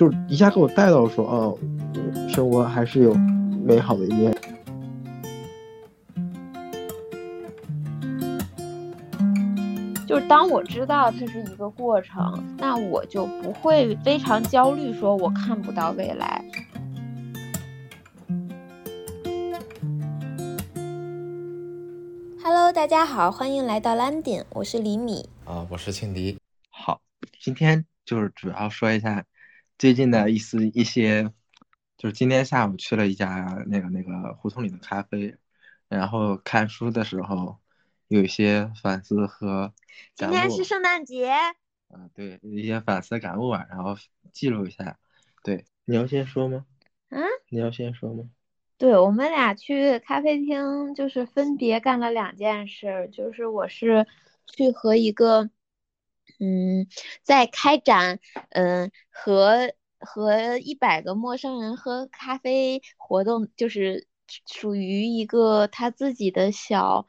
就一下给我带到说，哦，生活还是有美好的一面。就是当我知道它是一个过程，那我就不会非常焦虑，说我看不到未来。Hello，大家好，欢迎来到 Landing，我是李米啊，我是庆迪。好，今天就是主要说一下最近的一丝一些，就是今天下午去了一家那个那个胡同里的咖啡，然后看书的时候。有一些反思和今天是圣诞节，嗯，对，一些反思感悟啊，然后记录一下。对，你要先说吗？嗯，你要先说吗？对，我们俩去咖啡厅，就是分别干了两件事，就是我是去和一个，嗯，在开展，嗯，和和一百个陌生人喝咖啡活动，就是属于一个他自己的小。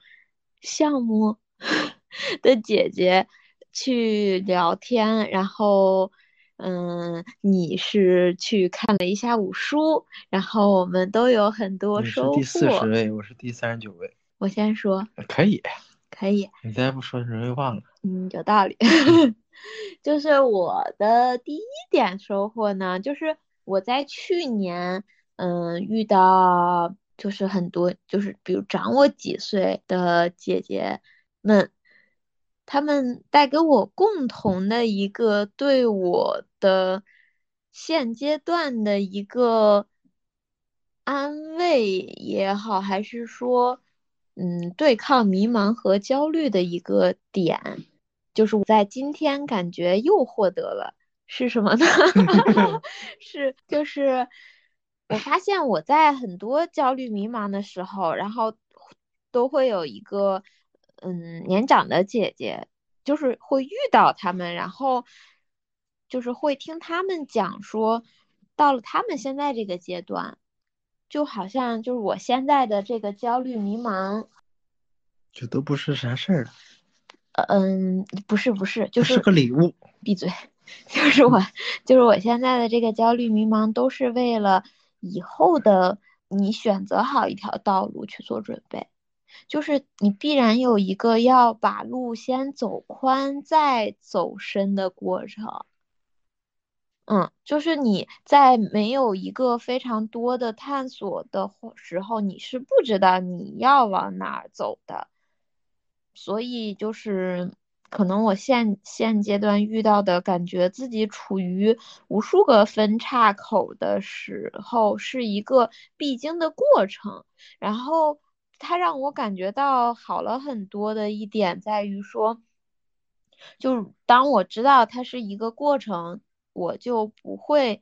项目 的姐姐去聊天，然后，嗯，你是去看了一下午书，然后我们都有很多收获。是第四十位，我是第三十九位。我先说。可以。可以。你再不说，容易忘了。嗯，有道理。就是我的第一点收获呢，就是我在去年，嗯，遇到。就是很多，就是比如长我几岁的姐姐们，她们带给我共同的一个对我的现阶段的一个安慰也好，还是说，嗯，对抗迷茫和焦虑的一个点，就是我在今天感觉又获得了是什么呢？是就是。我发现我在很多焦虑迷茫的时候，然后都会有一个嗯年长的姐姐，就是会遇到他们，然后就是会听他们讲说，到了他们现在这个阶段，就好像就是我现在的这个焦虑迷茫，这都不是啥事儿嗯，不是不是，就是个礼物。闭嘴，就是我就是我现在的这个焦虑迷茫都是为了。以后的你选择好一条道路去做准备，就是你必然有一个要把路先走宽再走深的过程。嗯，就是你在没有一个非常多的探索的时候，你是不知道你要往哪儿走的，所以就是。可能我现现阶段遇到的感觉，自己处于无数个分岔口的时候，是一个必经的过程。然后它让我感觉到好了很多的一点在于说，就当我知道它是一个过程，我就不会，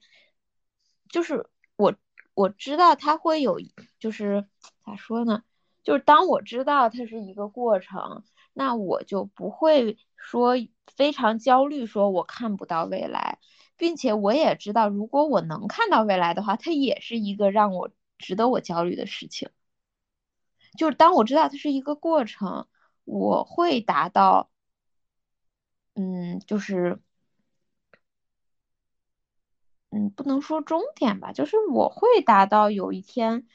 就是我我知道它会有，就是咋说呢？就是当我知道它是一个过程。那我就不会说非常焦虑，说我看不到未来，并且我也知道，如果我能看到未来的话，它也是一个让我值得我焦虑的事情。就是当我知道它是一个过程，我会达到，嗯，就是，嗯，不能说终点吧，就是我会达到有一天。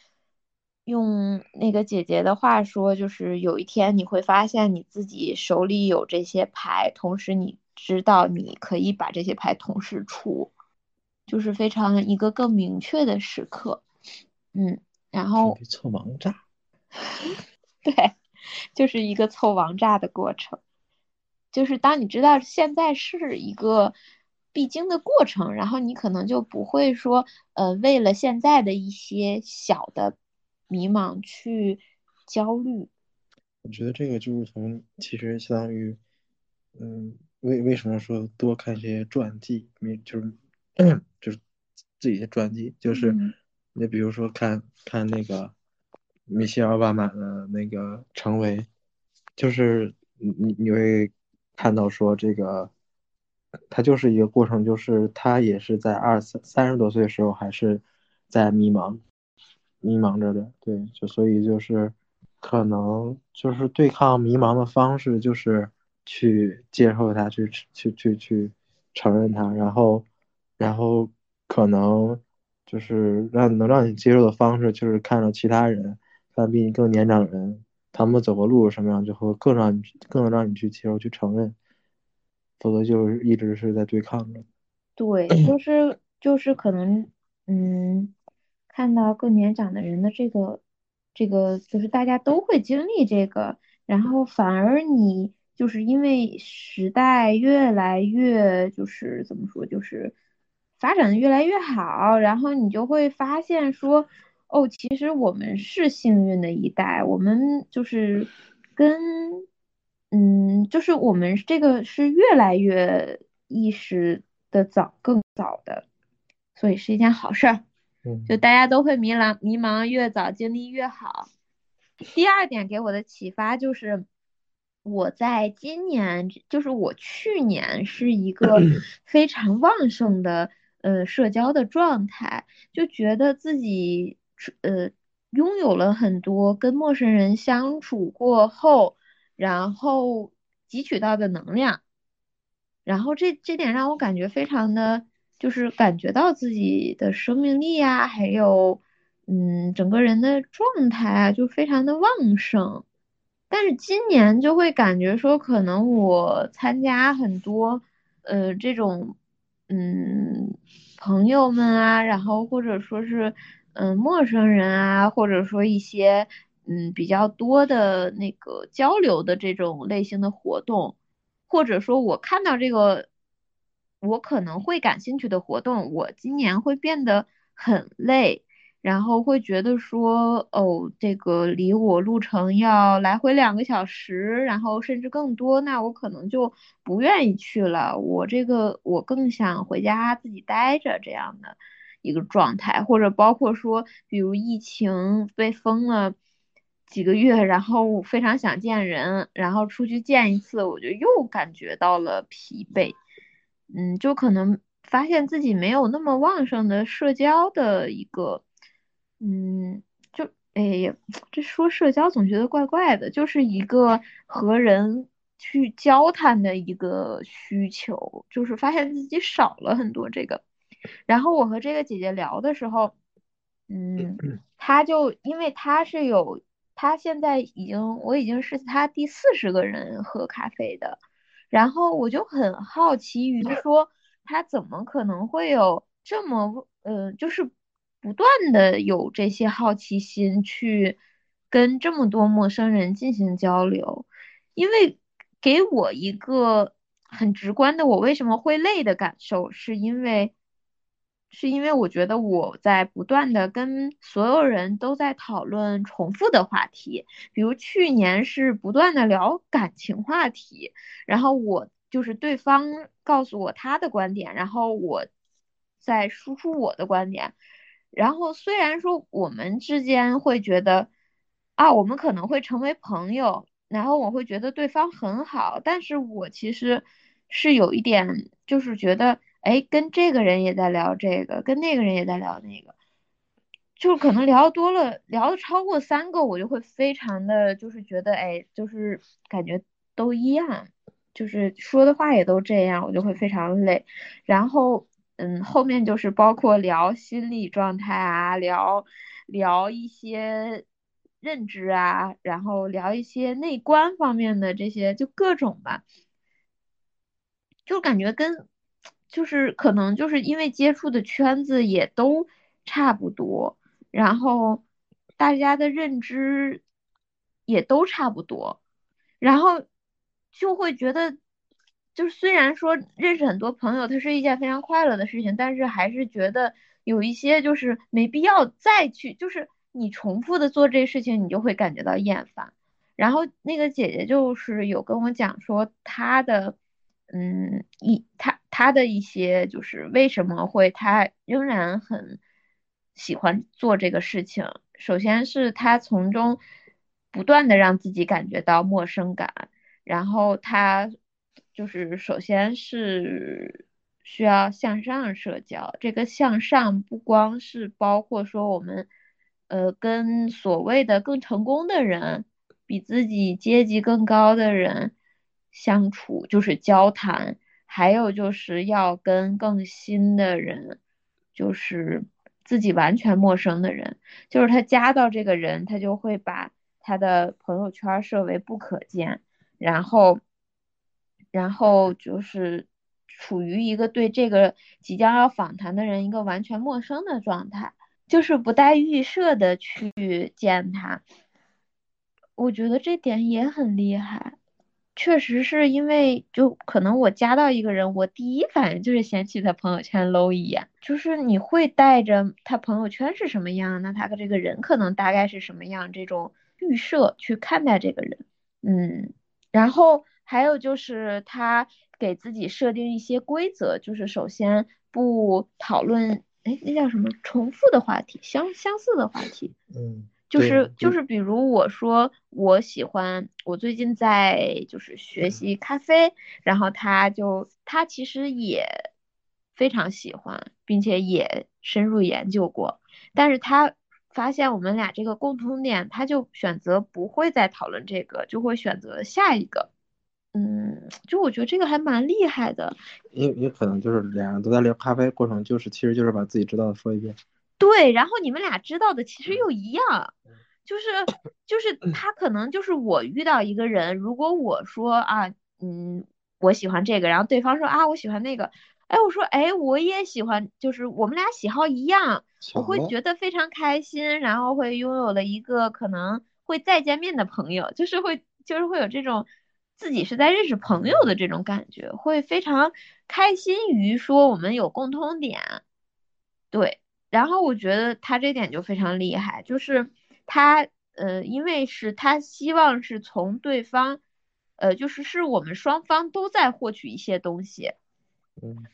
用那个姐姐的话说，就是有一天你会发现你自己手里有这些牌，同时你知道你可以把这些牌同时出，就是非常一个更明确的时刻。嗯，然后凑王炸，对，就是一个凑王炸的过程。就是当你知道现在是一个必经的过程，然后你可能就不会说，呃，为了现在的一些小的。迷茫去焦虑，我觉得这个就是从其实相当于，嗯，为为什么说多看一些传记，没就是就是自己的传记，就是你比如说看看那个米歇尔·奥巴马的那个成为，就是你你会看到说这个，他就是一个过程，就是他也是在二三三十多岁的时候还是在迷茫。迷茫着的，对，就所以就是可能就是对抗迷茫的方式，就是去接受它，去去去去承认它，然后然后可能就是让能让你接受的方式，就是看到其他人，看比你更年长的人，他们走的路什么样，就会更让你更能让你去接受、去承认，否则就是一直是在对抗着。对，就是就是可能，嗯，看到更年长的人的这个这个，就是大家都会经历这个，然后反而你就是因为时代越来越就是怎么说，就是发展的越来越好，然后你就会发现说，哦，其实我们是幸运的一代，我们就是跟，嗯，就是我们这个是越来越意识。的早更早的，所以是一件好事儿。嗯，就大家都会迷茫，迷茫越早经历越好。第二点给我的启发就是，我在今年，就是我去年是一个 非常旺盛的呃社交的状态，就觉得自己呃拥有了很多跟陌生人相处过后，然后汲取到的能量。然后这这点让我感觉非常的，就是感觉到自己的生命力啊，还有，嗯，整个人的状态啊，就非常的旺盛。但是今年就会感觉说，可能我参加很多，呃，这种，嗯，朋友们啊，然后或者说是，嗯，陌生人啊，或者说一些，嗯，比较多的那个交流的这种类型的活动。或者说，我看到这个，我可能会感兴趣的活动，我今年会变得很累，然后会觉得说，哦，这个离我路程要来回两个小时，然后甚至更多，那我可能就不愿意去了。我这个，我更想回家自己待着这样的一个状态，或者包括说，比如疫情被封了。几个月，然后非常想见人，然后出去见一次，我就又感觉到了疲惫。嗯，就可能发现自己没有那么旺盛的社交的一个，嗯，就哎呀，这说社交总觉得怪怪的，就是一个和人去交谈的一个需求，就是发现自己少了很多这个。然后我和这个姐姐聊的时候，嗯，她就因为她是有。他现在已经，我已经是他第四十个人喝咖啡的，然后我就很好奇于说，他怎么可能会有这么，呃，就是不断的有这些好奇心去跟这么多陌生人进行交流，因为给我一个很直观的我为什么会累的感受，是因为。是因为我觉得我在不断的跟所有人都在讨论重复的话题，比如去年是不断的聊感情话题，然后我就是对方告诉我他的观点，然后我在输出我的观点，然后虽然说我们之间会觉得啊，我们可能会成为朋友，然后我会觉得对方很好，但是我其实是有一点就是觉得。哎，跟这个人也在聊这个，跟那个人也在聊那个，就是可能聊多了，聊的超过三个，我就会非常的就是觉得，哎，就是感觉都一样，就是说的话也都这样，我就会非常累。然后，嗯，后面就是包括聊心理状态啊，聊聊一些认知啊，然后聊一些内观方面的这些，就各种吧，就感觉跟。就是可能就是因为接触的圈子也都差不多，然后大家的认知也都差不多，然后就会觉得，就是虽然说认识很多朋友，它是一件非常快乐的事情，但是还是觉得有一些就是没必要再去，就是你重复的做这事情，你就会感觉到厌烦。然后那个姐姐就是有跟我讲说她的。嗯，一她他的一些就是为什么会他仍然很喜欢做这个事情。首先是他从中不断的让自己感觉到陌生感，然后他就是首先是需要向上社交。这个向上不光是包括说我们呃跟所谓的更成功的人，比自己阶级更高的人。相处就是交谈，还有就是要跟更新的人就是自己完全陌生的人，就是他加到这个人，他就会把他的朋友圈设为不可见，然后，然后就是处于一个对这个即将要访谈的人一个完全陌生的状态，就是不带预设的去见他。我觉得这点也很厉害。确实是因为，就可能我加到一个人，我第一反应就是先去他朋友圈搂一眼，就是你会带着他朋友圈是什么样，那他的这个人可能大概是什么样这种预设去看待这个人，嗯，然后还有就是他给自己设定一些规则，就是首先不讨论，哎，那叫什么？重复的话题，相相似的话题，嗯。就是就是，比如我说我喜欢，我最近在就是学习咖啡，然后他就他其实也非常喜欢，并且也深入研究过，但是他发现我们俩这个共同点，他就选择不会再讨论这个，就会选择下一个。嗯，就我觉得这个还蛮厉害的。也也可能就是俩人都在聊咖啡过程，就是其实就是把自己知道的说一遍。对，然后你们俩知道的其实又一样，就是就是他可能就是我遇到一个人，如果我说啊，嗯，我喜欢这个，然后对方说啊，我喜欢那个，哎，我说哎，我也喜欢，就是我们俩喜好一样，我会觉得非常开心，然后会拥有了一个可能会再见面的朋友，就是会就是会有这种自己是在认识朋友的这种感觉，会非常开心于说我们有共通点，对。然后我觉得他这点就非常厉害，就是他呃，因为是他希望是从对方，呃，就是是我们双方都在获取一些东西，嗯，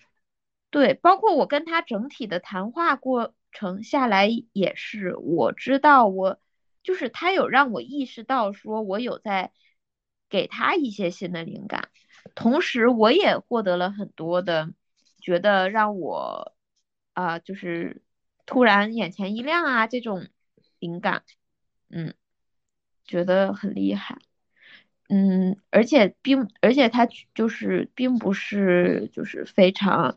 对，包括我跟他整体的谈话过程下来也是，我知道我就是他有让我意识到说我有在给他一些新的灵感，同时我也获得了很多的觉得让我啊就是。突然眼前一亮啊，这种灵感，嗯，觉得很厉害，嗯，而且并而且他就是并不是就是非常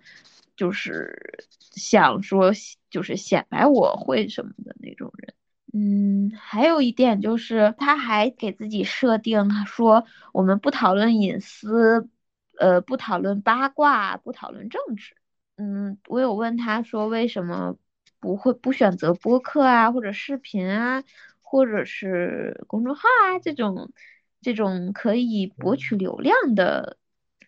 就是想说就是显摆我会什么的那种人，嗯，还有一点就是他还给自己设定说我们不讨论隐私，呃，不讨论八卦，不讨论政治，嗯，我有问他说为什么。不会不选择播客啊，或者视频啊，或者是公众号啊这种这种可以博取流量的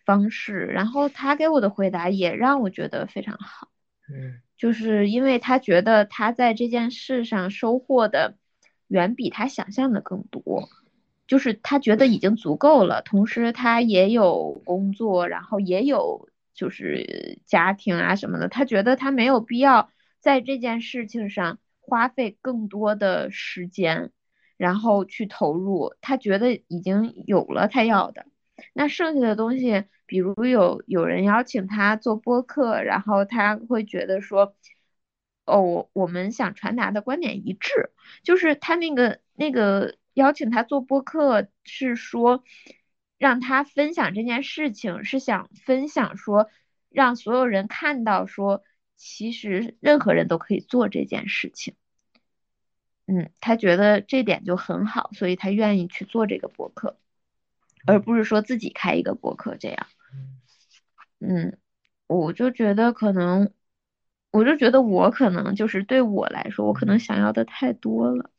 方式。然后他给我的回答也让我觉得非常好，嗯，就是因为他觉得他在这件事上收获的远比他想象的更多，就是他觉得已经足够了。同时他也有工作，然后也有就是家庭啊什么的，他觉得他没有必要。在这件事情上花费更多的时间，然后去投入，他觉得已经有了他要的，那剩下的东西，比如有有人邀请他做播客，然后他会觉得说，哦，我我们想传达的观点一致，就是他那个那个邀请他做播客是说，让他分享这件事情，是想分享说，让所有人看到说。其实任何人都可以做这件事情，嗯，他觉得这点就很好，所以他愿意去做这个博客，而不是说自己开一个博客这样。嗯，我就觉得可能，我就觉得我可能就是对我来说，我可能想要的太多了。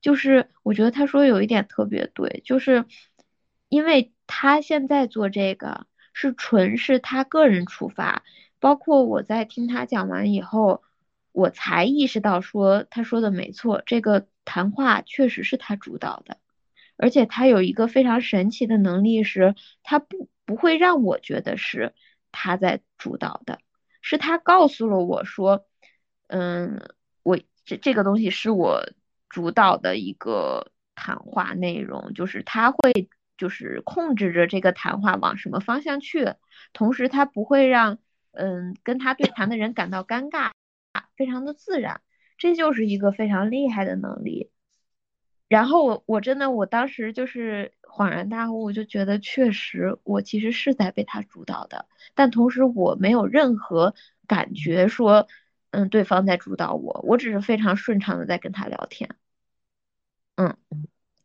就是我觉得他说有一点特别对，就是因为他现在做这个是纯是他个人出发。包括我在听他讲完以后，我才意识到说他说的没错，这个谈话确实是他主导的，而且他有一个非常神奇的能力，是他不不会让我觉得是他在主导的，是他告诉了我说，嗯，我这这个东西是我主导的一个谈话内容，就是他会就是控制着这个谈话往什么方向去，同时他不会让。嗯，跟他对谈的人感到尴尬，非常的自然，这就是一个非常厉害的能力。然后我我真的我当时就是恍然大悟，我就觉得确实我其实是在被他主导的，但同时我没有任何感觉说嗯，对方在主导我，我只是非常顺畅的在跟他聊天。嗯，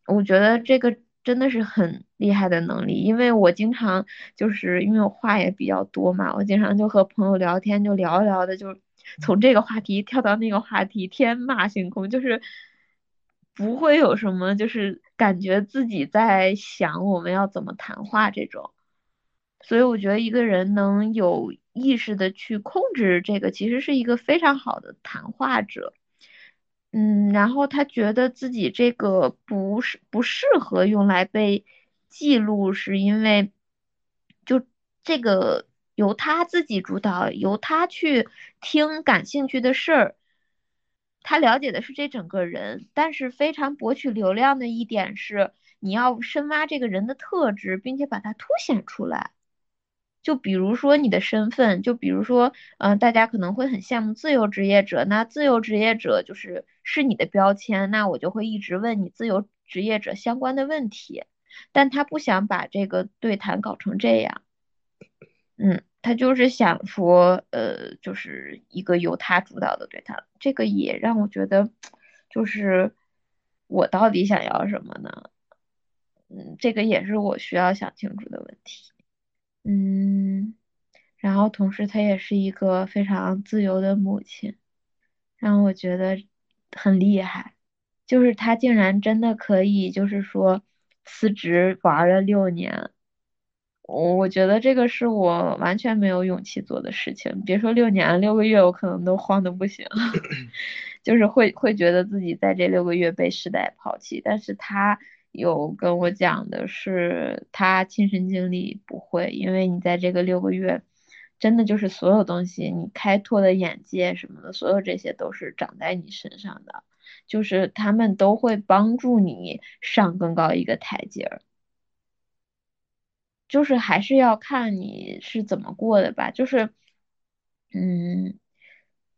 我觉得这个真的是很厉害的能力，因为我经常就是因为我话也比较多嘛，我经常就和朋友聊天，就聊一聊的就从这个话题跳到那个话题，天马行空，就是不会有什么就是感觉自己在想我们要怎么谈话这种。所以我觉得一个人能有意识的去控制这个，其实是一个非常好的谈话者。嗯，然后他觉得自己这个不是不适合用来被记录，是因为就这个由他自己主导，由他去听感兴趣的事儿，他了解的是这整个人，但是非常博取流量的一点是，你要深挖这个人的特质，并且把它凸显出来。就比如说你的身份，就比如说，嗯，大家可能会很羡慕自由职业者，那自由职业者就是是你的标签，那我就会一直问你自由职业者相关的问题，但他不想把这个对谈搞成这样，嗯，他就是想说，呃，就是一个由他主导的对谈，这个也让我觉得，就是我到底想要什么呢？嗯，这个也是我需要想清楚的问题。嗯，然后同时她也是一个非常自由的母亲，让我觉得很厉害。就是她竟然真的可以，就是说辞职玩了六年，我我觉得这个是我完全没有勇气做的事情。别说六年，六个月我可能都慌的不行，就是会会觉得自己在这六个月被时代抛弃。但是她。有跟我讲的是他亲身经历不会，因为你在这个六个月，真的就是所有东西，你开拓的眼界什么的，所有这些都是长在你身上的，就是他们都会帮助你上更高一个台阶儿，就是还是要看你是怎么过的吧，就是，嗯，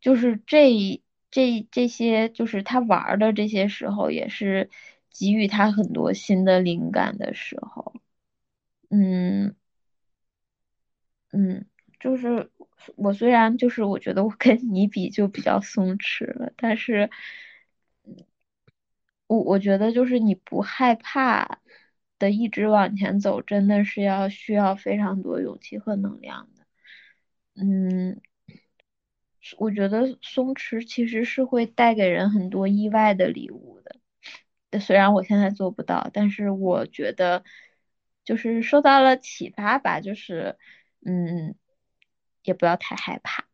就是这这这些，就是他玩的这些时候也是。给予他很多新的灵感的时候，嗯嗯，就是我虽然就是我觉得我跟你比就比较松弛了，但是，我我觉得就是你不害怕的一直往前走，真的是要需要非常多勇气和能量的。嗯，我觉得松弛其实是会带给人很多意外的礼物的。虽然我现在做不到，但是我觉得就是受到了启发吧，就是嗯，也不要太害怕。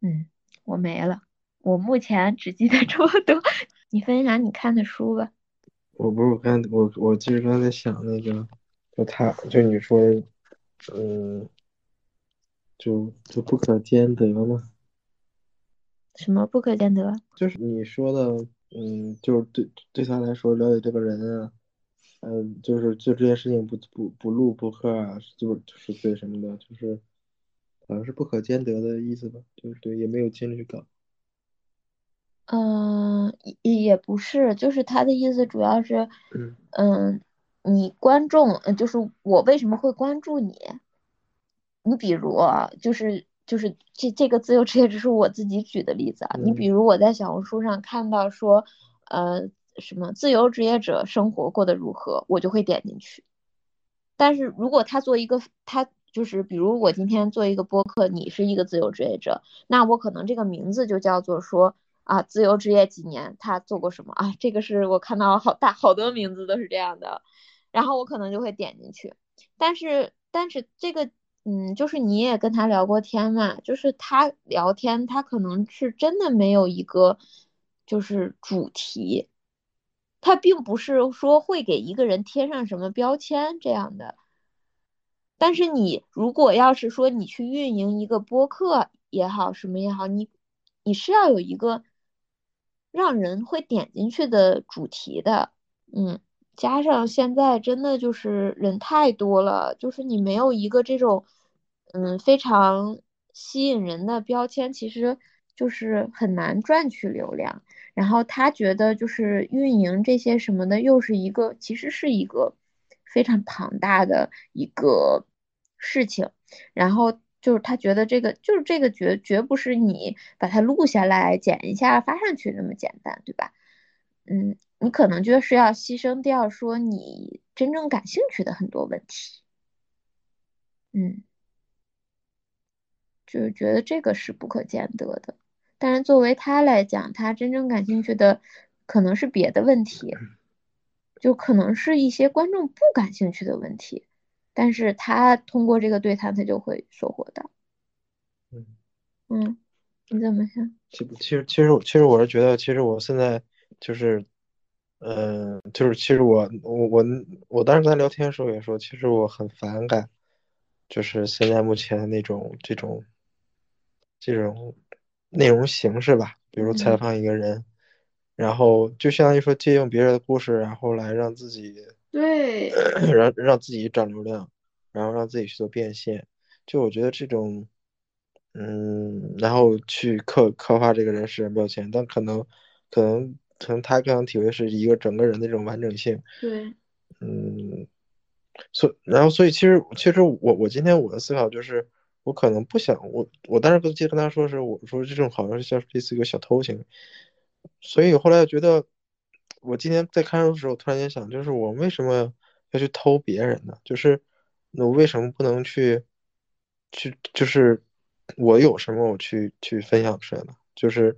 嗯，我没了，我目前只记得这么多。你分享你看的书吧。我不是我刚我我其实刚才想那个，就他就你说，嗯，就就不可兼得嘛。什么不可兼得？就是你说的。嗯，就是对对他来说，了解这个人啊，嗯，就是就这件事情不不不录播客啊，就是就是对什么的，就是好像是不可兼得的意思吧，就是对，也没有精力去搞。嗯，也也不是，就是他的意思主要是，嗯，你观众，嗯，就是我为什么会关注你？你比如啊，就是。就是这这个自由职业只是我自己举的例子啊，你比如我在小红书上看到说，呃，什么自由职业者生活过得如何，我就会点进去。但是如果他做一个，他就是比如我今天做一个播客，你是一个自由职业者，那我可能这个名字就叫做说啊，自由职业几年，他做过什么啊？这个是我看到好大好多名字都是这样的，然后我可能就会点进去。但是但是这个。嗯，就是你也跟他聊过天嘛，就是他聊天，他可能是真的没有一个就是主题，他并不是说会给一个人贴上什么标签这样的。但是你如果要是说你去运营一个播客也好，什么也好，你你是要有一个让人会点进去的主题的，嗯。加上现在真的就是人太多了，就是你没有一个这种，嗯，非常吸引人的标签，其实就是很难赚取流量。然后他觉得就是运营这些什么的，又是一个其实是一个非常庞大的一个事情。然后就是他觉得这个就是这个绝绝不是你把它录下来剪一下发上去那么简单，对吧？嗯，你可能就是要牺牲掉说你真正感兴趣的很多问题，嗯，就是觉得这个是不可见得的。但是作为他来讲，他真正感兴趣的可能是别的问题，就可能是一些观众不感兴趣的问题。但是他通过这个对谈，他就会收获到。嗯嗯，你怎么想？其其实其实其实我是觉得，其实我现在就是，嗯，就是其实我我我我当时跟他聊天的时候也说，其实我很反感，就是现在目前的那种这种这种内容形式吧，比如采访一个人，然后就相当于说借用别人的故事，然后来让自己。对，让让自己涨流量，然后让自己去做变现，就我觉得这种，嗯，然后去刻刻画这个人是人标签，但可能，可能可能他更想体会是一个整个人的这种完整性。对，嗯，所然后所以其实其实我我今天我的思考就是，我可能不想我我当时跟记得跟他说是我说这种好像是像类似一个小偷行为，所以后来觉得。我今天在看的时候，突然间想，就是我为什么要去偷别人呢？就是那我为什么不能去去？就是我有什么我去去分享出来呢？就是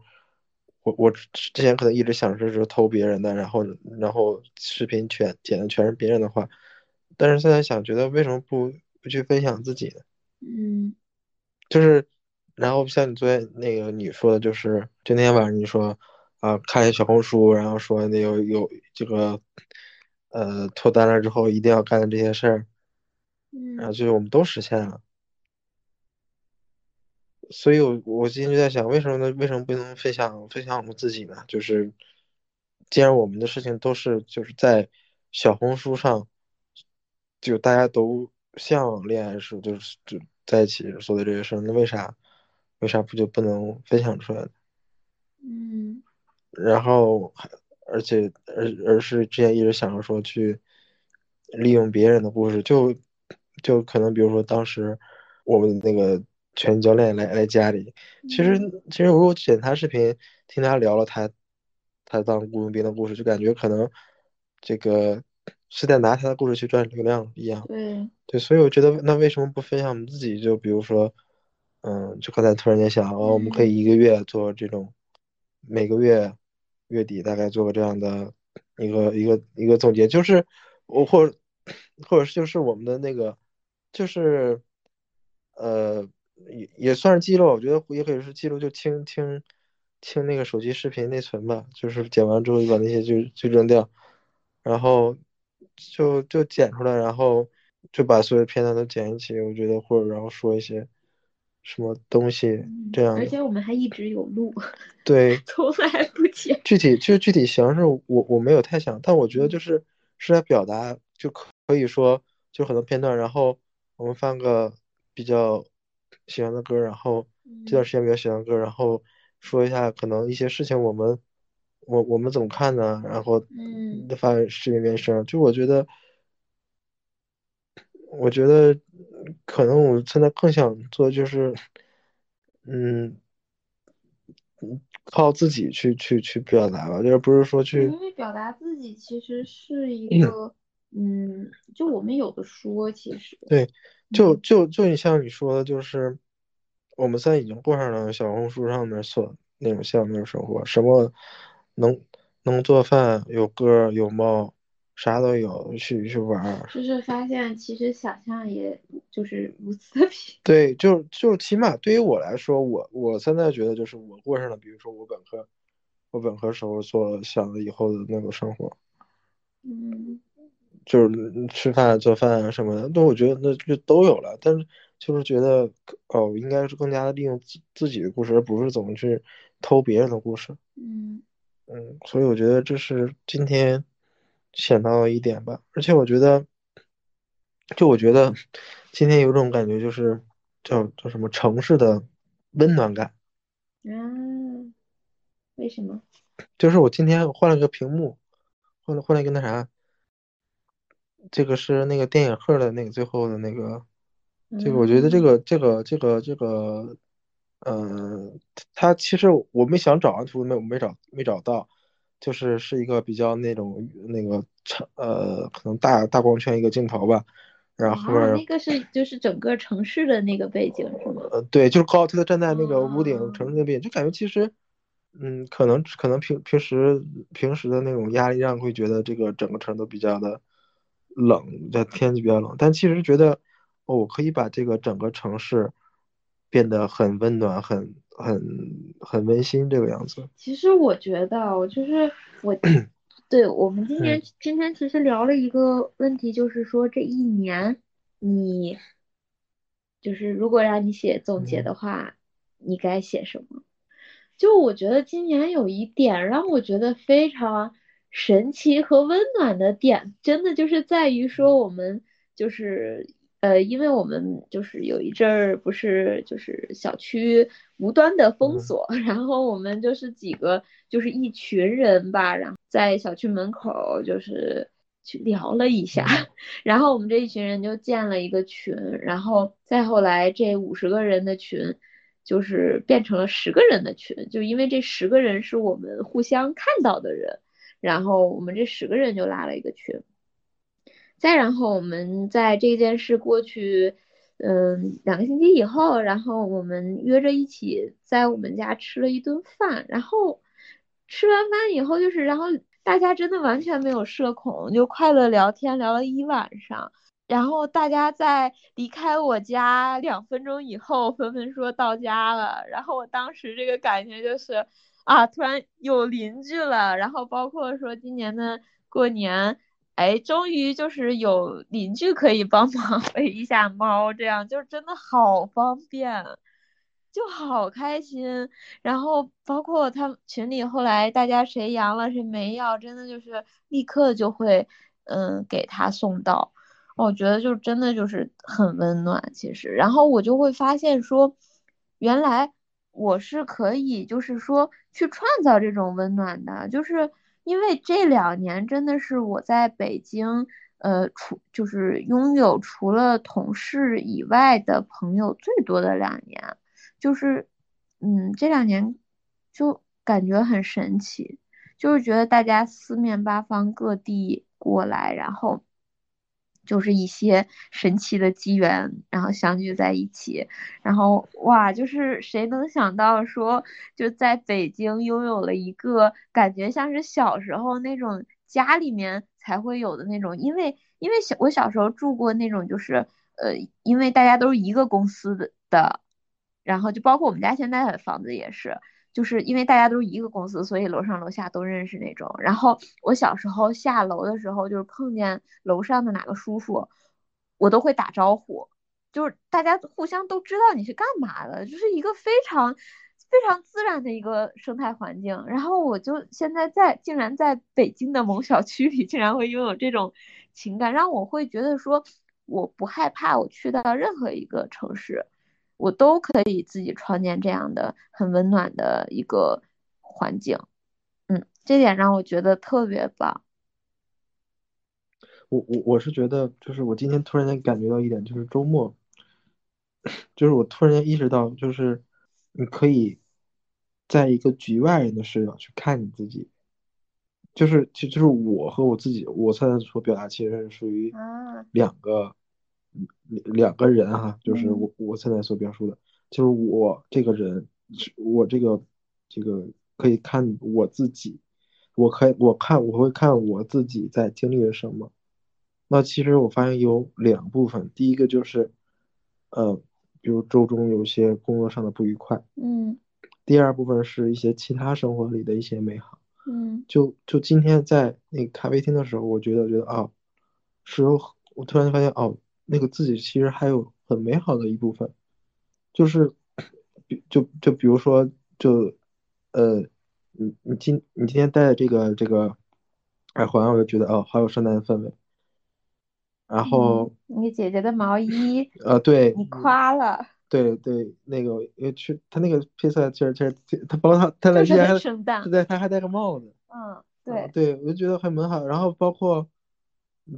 我我之前可能一直想着是偷别人的，然后然后视频全剪的全是别人的话，但是现在想，觉得为什么不不去分享自己呢？嗯，就是然后像你昨天那个你说的，就是就那天晚上你说。啊，看小红书，然后说那有有这个，呃，脱单了之后一定要干的这些事儿，然后就是我们都实现了。所以，我我今天就在想，为什么呢？为什么不能分享分享我们自己呢？就是，既然我们的事情都是就是在小红书上，就大家都向往恋爱时就是就在一起做的这些事儿，那为啥为啥不就不能分享出来呢？嗯。然后，而且，而而是之前一直想着说去利用别人的故事，就就可能比如说当时我们那个拳击教练来来家里，其实其实如果剪他视频听他聊了他他当雇佣兵的故事，就感觉可能这个是在拿他的故事去赚流量一样。对对，所以我觉得那为什么不分享我们自己？就比如说，嗯，就刚才突然间想，哦，我们可以一个月做这种每个月。月底大概做个这样的一个一个一个总结，就是我或或者是就是我们的那个，就是呃也也算是记录，我觉得也可以是记录，就清清清那个手机视频内存吧，就是剪完之后就把那些就就扔掉，然后就就剪出来，然后就把所有片段都剪一起，我觉得或者然后说一些。什么东西这样？而且我们还一直有录，对，从来不剪。具体就是具体形式，我我没有太想，但我觉得就是是在表达，就可可以说就很多片段，然后我们放个比较喜欢的歌，然后这段时间比较喜欢歌，然后说一下可能一些事情，我们我我们怎么看呢？然后嗯，发视频变声，就我觉得，我觉得。可能我现在更想做就是，嗯，靠自己去去去表达吧，就是不是说去。因为表达自己其实是一个，嗯，就我们有的说，其实。对，就就就你像你说的，就是我们现在已经过上了小红书上面所那种像那种生活，什么能能做饭，有歌有猫。啥都有，去去玩就是发现，其实想象也就是如此的平。对，就就起码对于我来说，我我现在觉得就是我过上了，比如说我本科，我本科时候所想的以后的那种生活，嗯，就是吃饭、做饭什么的，那我觉得那就都有了。但是就是觉得哦，应该是更加的利用自自己的故事，而不是怎么去偷别人的故事。嗯嗯，所以我觉得这是今天。想到了一点吧，而且我觉得，就我觉得今天有种感觉，就是叫叫什么城市的温暖感。嗯，为什么？就是我今天换了个屏幕，换了换了一个那啥，这个是那个电影《贺》的那个最后的那个这个我觉得这个这个这个这个，嗯，他其实我们想找图，没没找没找到，就是是一个比较那种那个长呃，可能大大光圈一个镜头吧，然后后面那个是就是整个城市的那个背景是吗？呃，对，就是高，他站在那个屋顶城市那边，就感觉其实，嗯，可能可能平平时平时的那种压力让会觉得这个整个城都比较的冷，在天气比较冷，但其实觉得。哦，我可以把这个整个城市变得很温暖，很很很温馨这个样子。其实我觉得，我就是我，对我们今年今天其实聊了一个问题，就是说这一年你就是如果让你写总结的话，你该写什么？就我觉得今年有一点让我觉得非常神奇和温暖的点，真的就是在于说我们就是。呃，因为我们就是有一阵儿不是就是小区无端的封锁，然后我们就是几个就是一群人吧，然后在小区门口就是去聊了一下，然后我们这一群人就建了一个群，然后再后来这五十个人的群就是变成了十个人的群，就因为这十个人是我们互相看到的人，然后我们这十个人就拉了一个群。再然后，我们在这件事过去，嗯，两个星期以后，然后我们约着一起在我们家吃了一顿饭。然后吃完饭以后，就是然后大家真的完全没有社恐，就快乐聊天聊了一晚上。然后大家在离开我家两分钟以后，纷纷说到家了。然后我当时这个感觉就是啊，突然有邻居了。然后包括说今年的过年。哎，终于就是有邻居可以帮忙喂一下猫，这样就真的好方便，就好开心。然后包括他群里后来大家谁阳了谁没要，真的就是立刻就会嗯给他送到。我觉得就真的就是很温暖，其实。然后我就会发现说，原来我是可以就是说去创造这种温暖的，就是。因为这两年真的是我在北京，呃，除就是拥有除了同事以外的朋友最多的两年，就是，嗯，这两年就感觉很神奇，就是觉得大家四面八方各地过来，然后。就是一些神奇的机缘，然后相聚在一起，然后哇，就是谁能想到说就在北京拥有了一个感觉像是小时候那种家里面才会有的那种，因为因为小我小时候住过那种就是呃，因为大家都是一个公司的，然后就包括我们家现在的房子也是。就是因为大家都是一个公司，所以楼上楼下都认识那种。然后我小时候下楼的时候，就是碰见楼上的哪个叔叔，我都会打招呼，就是大家互相都知道你是干嘛的，就是一个非常非常自然的一个生态环境。然后我就现在在竟然在北京的某小区里，竟然会拥有这种情感，让我会觉得说我不害怕我去到任何一个城市。我都可以自己创建这样的很温暖的一个环境，嗯，这点让我觉得特别棒。我我我是觉得，就是我今天突然间感觉到一点，就是周末，就是我突然间意识到，就是你可以在一个局外人的视角去看你自己，就是其实就是我和我自己，我现在所表达其实是属于两个。两个人哈，就是我我现在所表述的，就是我这个人，我这个这个可以看我自己，我可以我看我会看我自己在经历了什么。那其实我发现有两部分，第一个就是，呃，比如周中有些工作上的不愉快，嗯。第二部分是一些其他生活里的一些美好，嗯。就就今天在那个咖啡厅的时候，我觉得觉得啊，是有我突然发现哦。那个自己其实还有很美好的一部分，就是，比就就比如说，就，呃，你你今你今天戴的这个这个耳环，我就觉得哦，好有圣诞氛围。然后你姐姐的毛衣，呃，对，你夸了，对对，那个因为去他那个配色其实其实他包括他他来之前还对，他还戴个帽子，嗯，对对，我就觉得很美好。然后包括。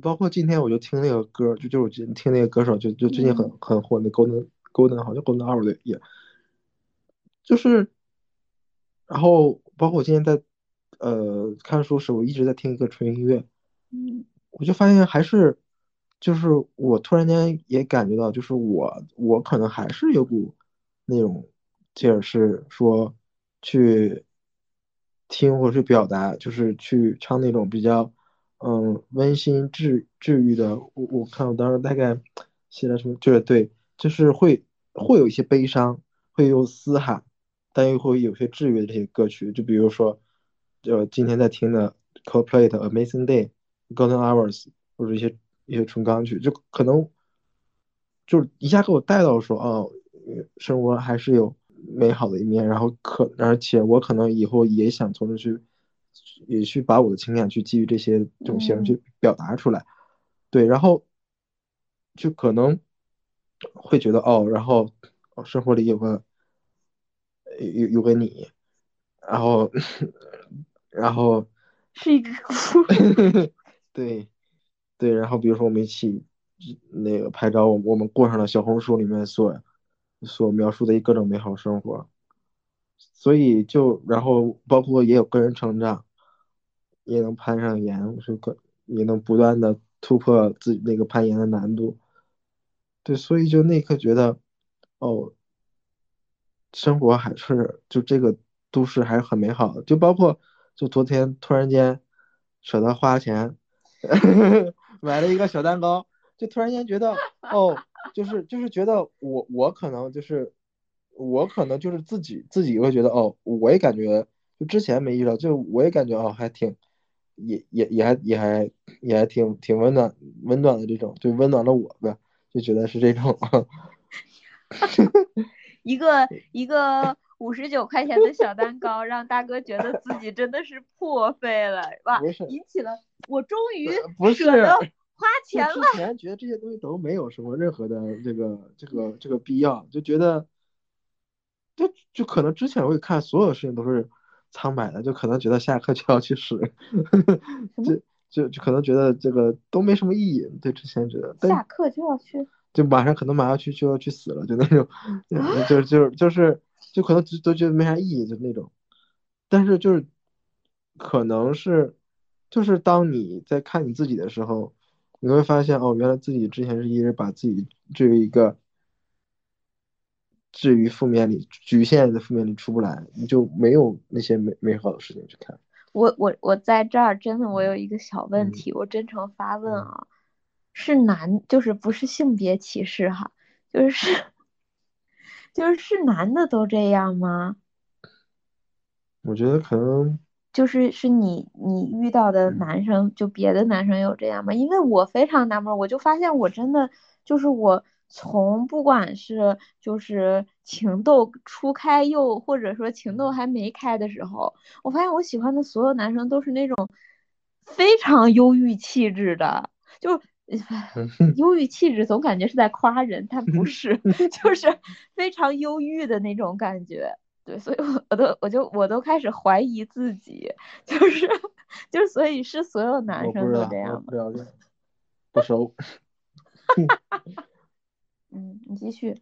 包括今天我就听那个歌，就就我听那个歌手，就就最近很很火的 Golden Golden 好像 Golden Hour 的也，就是，然后包括我今天在呃看书时，我一直在听一个纯音乐，嗯，我就发现还是，就是我突然间也感觉到，就是我我可能还是有股那种劲儿，是说去听或者去表达，就是去唱那种比较。嗯，温馨治治愈的，我我看我当时大概写了什么，就是对，就是会会有一些悲伤，会有嘶喊，但又会有些治愈的这些歌曲，就比如说，呃，今天在听的 Coldplay 的 Amazing Day、Golden Hours，或者一些一些纯钢琴曲，就可能就是一下给我带到说，哦，生活还是有美好的一面，然后可而且我可能以后也想从这去。也去把我的情感去基于这些这种形式去表达出来，对，然后就可能会觉得哦，然后生活里有个有有个你，然后 然后 是一只猪，对对，然后比如说我们一起那个拍照，我我们过上了小红书里面所所描述的各种美好生活，所以就然后包括也有个人成长。也能攀上岩，是个也能不断的突破自己那个攀岩的难度。对，所以就那一刻觉得，哦，生活还是就这个都市还是很美好的。就包括就昨天突然间舍得花钱 买了一个小蛋糕，就突然间觉得，哦，就是就是觉得我我可能就是我可能就是自己自己会觉得，哦，我也感觉就之前没遇到，就我也感觉哦还挺。也也也还也还也还挺挺温暖温暖的这种，就温暖了我呗，就觉得是这种。一个一个 五十九块钱的小蛋糕，让大哥觉得自己真的是破费了，哇！引起了我终于舍得花钱了。之前觉得这些东西都没有什么任何的这个这个这个必要，就觉得，就就可能之前会看所有事情都是。苍白的，就可能觉得下课就要去死，就就就可能觉得这个都没什么意义。对，之前觉得下课就要去，就马上可能马上去就要去死了，就那种，就就就是就可能都觉得没啥意义，就那种。但是就是可能是就是当你在看你自己的时候，你会发现哦，原来自己之前是一直把自己置于一个。至于负面里局限的负面里出不来，你就没有那些美美好的事情去看。我我我在这儿真的，我有一个小问题，我真诚发问啊，是男就是不是性别歧视哈，就是 就是是男的都这样吗？我觉得可能就是是你你遇到的男生，就别的男生有这样吗？因为我非常纳闷，我就发现我真的就是我。从不管是就是情窦初开，又或者说情窦还没开的时候，我发现我喜欢的所有男生都是那种非常忧郁气质的，就 忧郁气质总感觉是在夸人，但不是，就是非常忧郁的那种感觉。对，所以我我都我就我都开始怀疑自己，就是就是所以是所有男生都这样吗？不了解，不熟。嗯，你继续。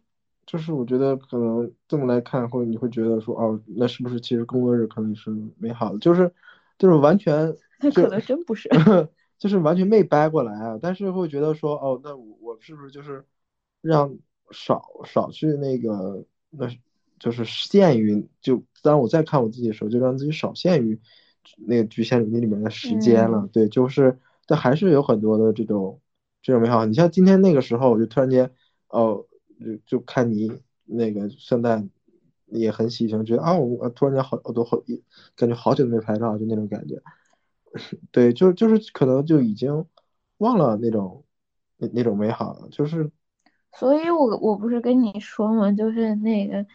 就是我觉得可能这么来看，或者你会觉得说，哦，那是不是其实工作日可能是美好的？就是，就是完全，可能真不是，就是完全没掰过来啊。但是会觉得说，哦，那我我是不是就是让少少去那个，那就是限于就当我再看我自己的时候，就让自己少限于那个局限于里面的时间了。对，就是，但还是有很多的这种这种美好。你像今天那个时候，我就突然间。哦，就就看你那个圣诞也很喜庆，觉得啊，我突然间好，我都好，感觉好久都没拍照，就那种感觉。对，就就是可能就已经忘了那种那那种美好了，就是。所以我我不是跟你说嘛？就是那个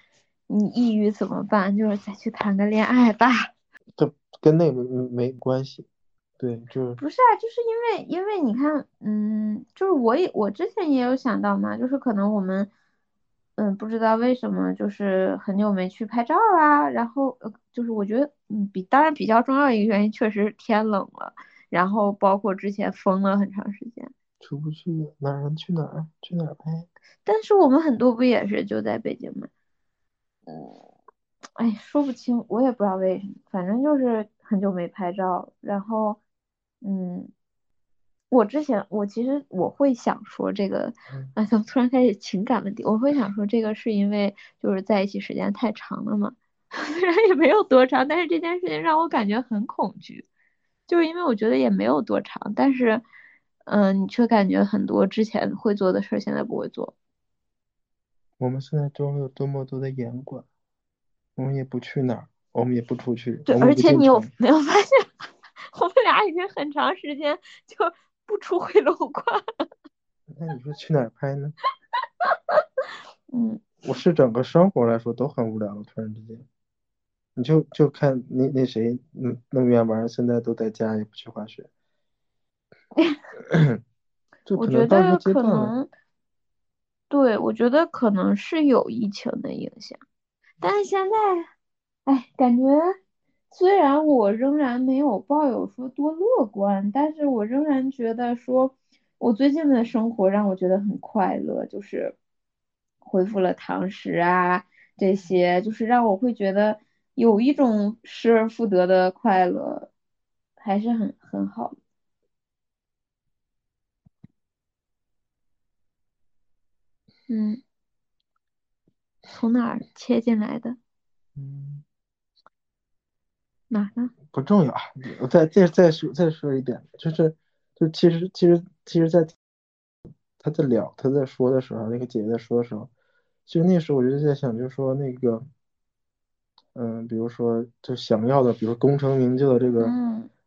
你抑郁怎么办？就是再去谈个恋爱吧。这跟那个没关系。对，就不是啊，就是因为因为你看，嗯，就是我也我之前也有想到嘛，就是可能我们，嗯，不知道为什么，就是很久没去拍照啊，然后呃，就是我觉得，嗯，比当然比较重要一个原因，确实天冷了，然后包括之前封了很长时间，出不去哪儿能去哪儿？去哪儿拍？但是我们很多不也是就在北京吗？嗯，哎，说不清，我也不知道为什么，反正就是很久没拍照，然后，嗯。我之前，我其实我会想说这个，啊，怎么突然开始情感问题？我会想说这个是因为就是在一起时间太长了嘛，虽然也没有多长，但是这件事情让我感觉很恐惧，就是因为我觉得也没有多长，但是，嗯，你却感觉很多之前会做的事儿现在不会做。我们现在中有多么多的严管，我们也不去哪儿，我们也不出去。对，而且你有没有发现，我们俩已经很长时间就。不出回楼观，那你说去哪儿拍呢？嗯，我是整个生活来说都很无聊了。突然之间，你就就看那那谁，嗯，那么远玩，现在都在家也不去滑雪。我觉得可能，对，我觉得可能是有疫情的影响，但是现在，哎，感觉。虽然我仍然没有抱有说多乐观，但是我仍然觉得说，我最近的生活让我觉得很快乐，就是恢复了堂食啊，这些就是让我会觉得有一种失而复得的快乐，还是很很好。嗯，从哪儿切进来的？嗯。哪呢？不重要，我再再再说再说一遍，就是，就其实其实其实，在他在聊他在说的时候，那个姐姐在说的时候，其实那时候我就在想，就是说那个，嗯，比如说就想要的，比如功成名就的这个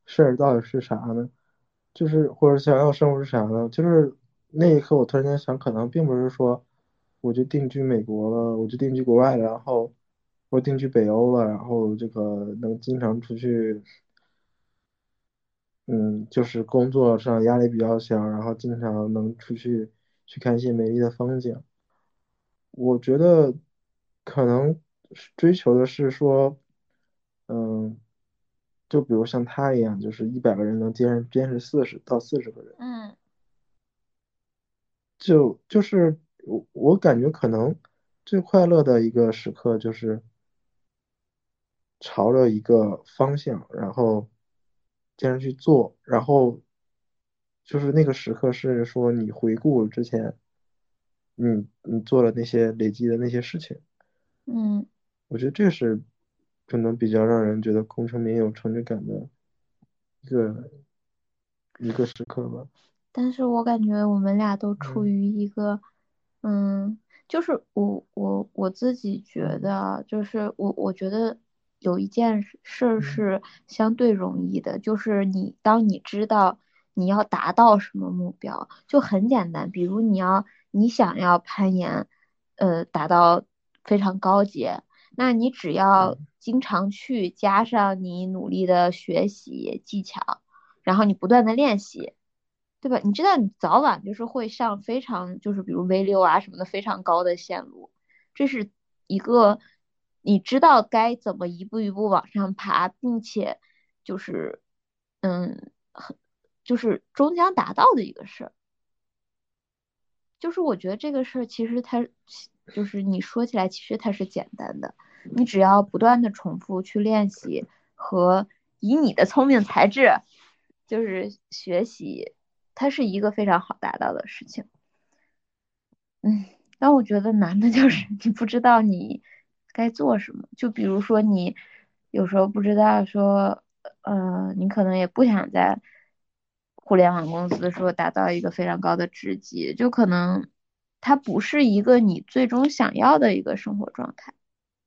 事儿到底是啥呢？就是或者想要生活是啥呢？就是那一刻我突然间想，可能并不是说我就定居美国了，我就定居国外了，然后。我定居北欧了，然后这个能经常出去，嗯，就是工作上压力比较小，然后经常能出去去看一些美丽的风景。我觉得可能追求的是说，嗯，就比如像他一样，就是一百个人能坚持坚持四十到四十个人。嗯。就就是我我感觉可能最快乐的一个时刻就是。朝着一个方向，然后坚持去做，然后就是那个时刻是说你回顾之前，你你做了那些累积的那些事情，嗯，我觉得这是可能比较让人觉得功成名有成就感的一个一个时刻吧。但是我感觉我们俩都处于一个，嗯，就是我我我自己觉得，就是我我觉得。有一件事儿是相对容易的，就是你当你知道你要达到什么目标，就很简单。比如你要你想要攀岩，呃，达到非常高阶，那你只要经常去，加上你努力的学习技巧，然后你不断的练习，对吧？你知道你早晚就是会上非常就是比如 V 六啊什么的非常高的线路，这是一个。你知道该怎么一步一步往上爬，并且就是，嗯，很就是终将达到的一个事儿。就是我觉得这个事儿其实它就是你说起来其实它是简单的，你只要不断的重复去练习和以你的聪明才智就是学习，它是一个非常好达到的事情。嗯，但我觉得难的就是你不知道你。该做什么？就比如说，你有时候不知道说，呃，你可能也不想在互联网公司说达到一个非常高的职级，就可能它不是一个你最终想要的一个生活状态。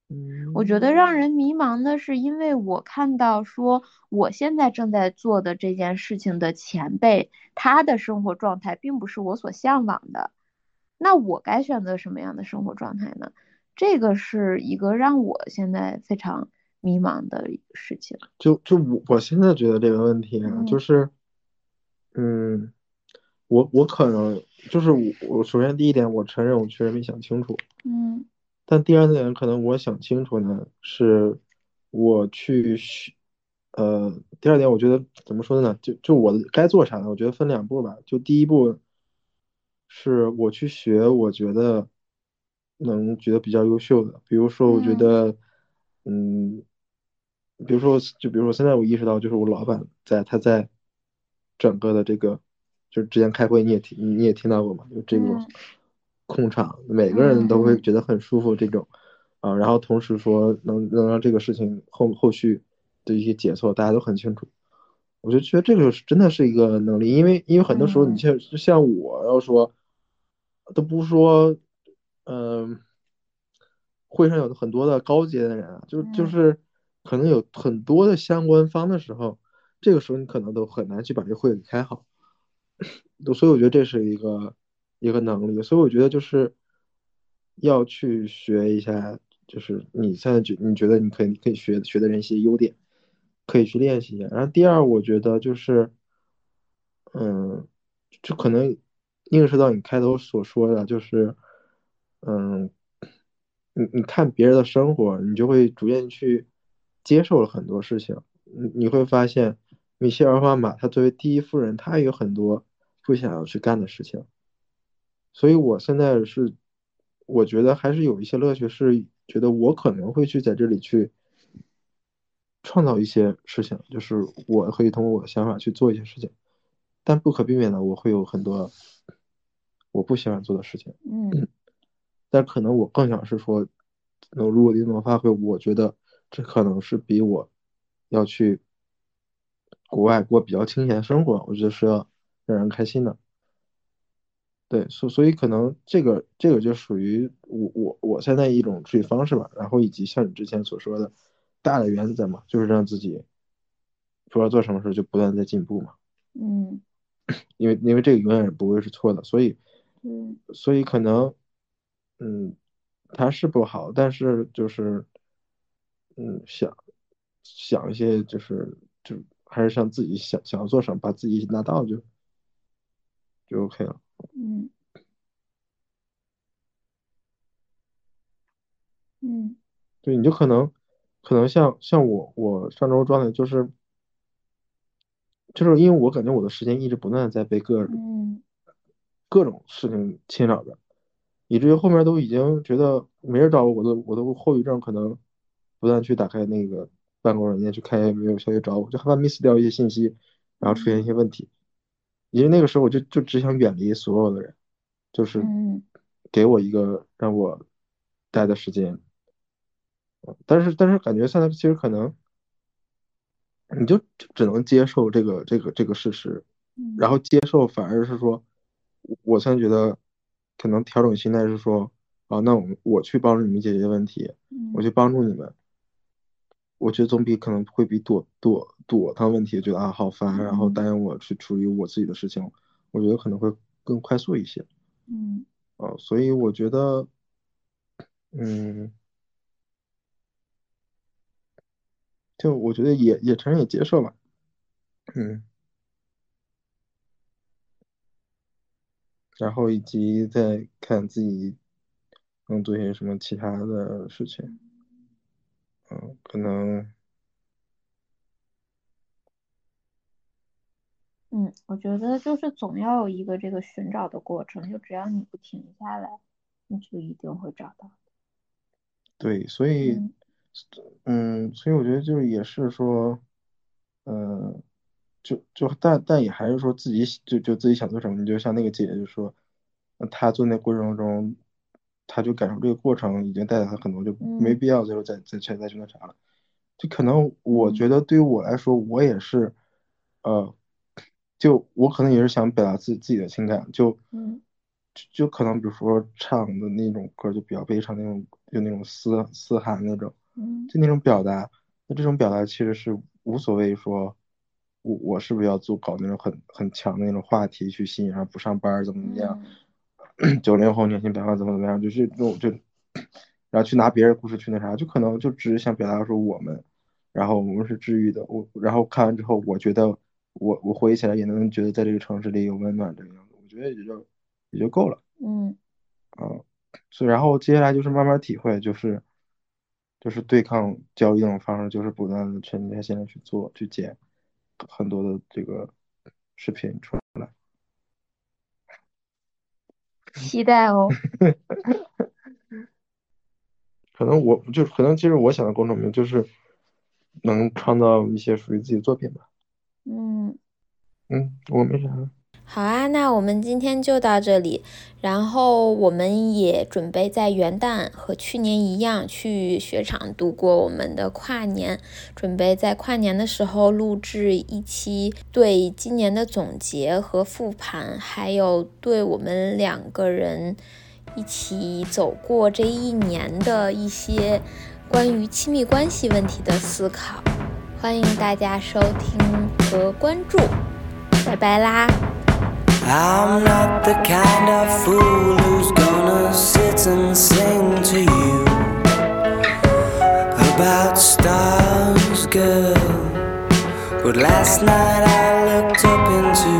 嗯，我觉得让人迷茫的是，因为我看到说我现在正在做的这件事情的前辈，他的生活状态并不是我所向往的，那我该选择什么样的生活状态呢？这个是一个让我现在非常迷茫的一个事情。就就我我现在觉得这个问题啊，就是，嗯，我我可能就是我我首先第一点，我承认我确实没想清楚。嗯。但第二点，可能我想清楚呢，是我去呃，第二点，我觉得怎么说呢？就就我该做啥呢？我觉得分两步吧。就第一步是我去学，我觉得能觉得比较优秀的，比如说，我觉得，嗯，比如说，就比如说，现在我意识到，就是我老板在他在整个的这个，就是之前开会你也听你也听到过嘛，就这种控场，每个人都会觉得很舒服这种，啊，然后同时说能能让这个事情后后续。的一些节奏，大家都很清楚。我就觉得这个是真的是一个能力，因为因为很多时候，你像像我要说，都不是说，嗯，会上有很多的高阶的人啊，就就是可能有很多的相关方的时候，这个时候你可能都很难去把这会给开好。所以我觉得这是一个一个能力，所以我觉得就是要去学一下，就是你现在觉你觉得你可以可以学学的人一些优点。可以去练习一下。然后第二，我觉得就是，嗯，就可能映射到你开头所说的，就是，嗯，你你看别人的生活，你就会逐渐去接受了很多事情。你你会发现，米歇尔奥巴马他作为第一夫人，他也有很多不想要去干的事情。所以我现在是，我觉得还是有一些乐趣，是觉得我可能会去在这里去。创造一些事情，就是我可以通过我的想法去做一些事情，但不可避免的，我会有很多我不喜欢做的事情。嗯，但可能我更想是说，能如果你能发挥，我觉得这可能是比我要去国外过比较清闲的生活，我觉得是要让人开心的。对，所所以可能这个这个就属于我我我现在一种处理方式吧，然后以及像你之前所说的。大的原则嘛，就是让自己不知道做什么事就不断在进步嘛。嗯，因为因为这个永远不会是错的，所以，嗯，所以可能，嗯，他是不好，但是就是，嗯，想想一些就是就还是像自己想想要做什么，把自己拿到就就 OK 了。嗯，嗯，对，你就可能。可能像像我我上周状态就是，就是因为我感觉我的时间一直不断的在被各各种事情侵扰着，以至于后面都已经觉得没人找我，我都我都后遗症可能不断去打开那个办公软件去看有没有消息找我，就害怕 miss 掉一些信息，然后出现一些问题。因为那个时候我就就只想远离所有的人，就是给我一个让我待的时间。但是，但是感觉现在其实可能，你就只能接受这个这个这个事实，然后接受反而是说，我现在觉得可能调整心态是说，啊，那我们我去帮助你们解决问题，我去帮助你们，我觉得总比可能会比躲躲躲他问题，觉得啊好烦，然后答应我去处理我自己的事情，我觉得可能会更快速一些。嗯，啊，所以我觉得，嗯。就我觉得也也承认也接受吧，嗯，然后以及再看自己能做些什么其他的事情，嗯，可能，嗯，我觉得就是总要有一个这个寻找的过程，就只要你不停下来，你就一定会找到。对，所以。嗯，所以我觉得就是也是说，嗯，就就但但也还是说自己就就自己想做什么，你就像那个姐姐就说，她做那过程中，她就感受这个过程已经带给她很多，就没必要最后再再再再去那啥了。就可能我觉得对于我来说，我也是，呃，就我可能也是想表达自自己的情感，就就就可能比如说唱的那种歌就比较悲伤那种，就那种嘶嘶喊那种。就那种表达，那这种表达其实是无所谓说，我我是不是要做搞那种很很强的那种话题去吸引，然后不上班怎么怎么样，九零后年轻百万怎么怎么样，就是那种就，然后去拿别人故事去那啥，就可能就只是想表达说我们，然后我们是治愈的，我然后看完之后，我觉得我我回忆起来也能觉得在这个城市里有温暖这个样子，我觉得也就也就够了。嗯，啊，所以然后接下来就是慢慢体会，就是。就是对抗焦虑这种方式，就是不断的沉下心来去做，去剪很多的这个视频出来。期待哦。可能我就可能其实我想的公众名就是能创造一些属于自己的作品吧。嗯嗯，我没啥。好啊，那我们今天就到这里。然后我们也准备在元旦和去年一样去雪场度过我们的跨年，准备在跨年的时候录制一期对今年的总结和复盘，还有对我们两个人一起走过这一年的一些关于亲密关系问题的思考。欢迎大家收听和关注，拜拜啦！I'm not the kind of fool who's gonna sit and sing to you about stars, girl. But last night I looked up into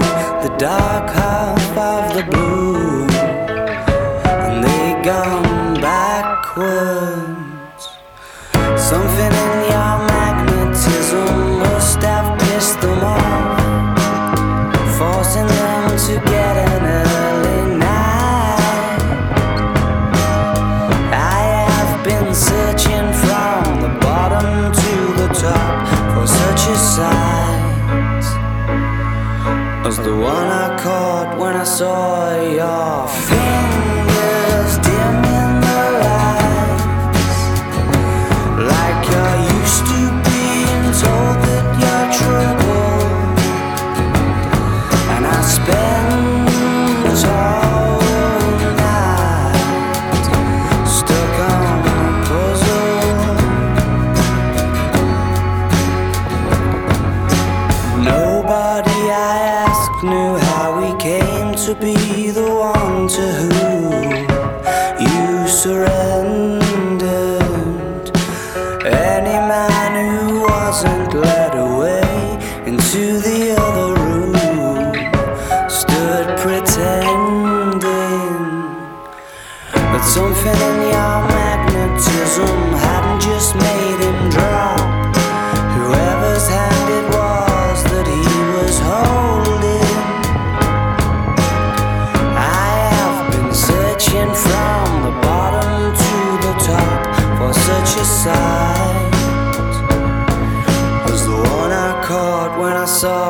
the dark half of the blue, saw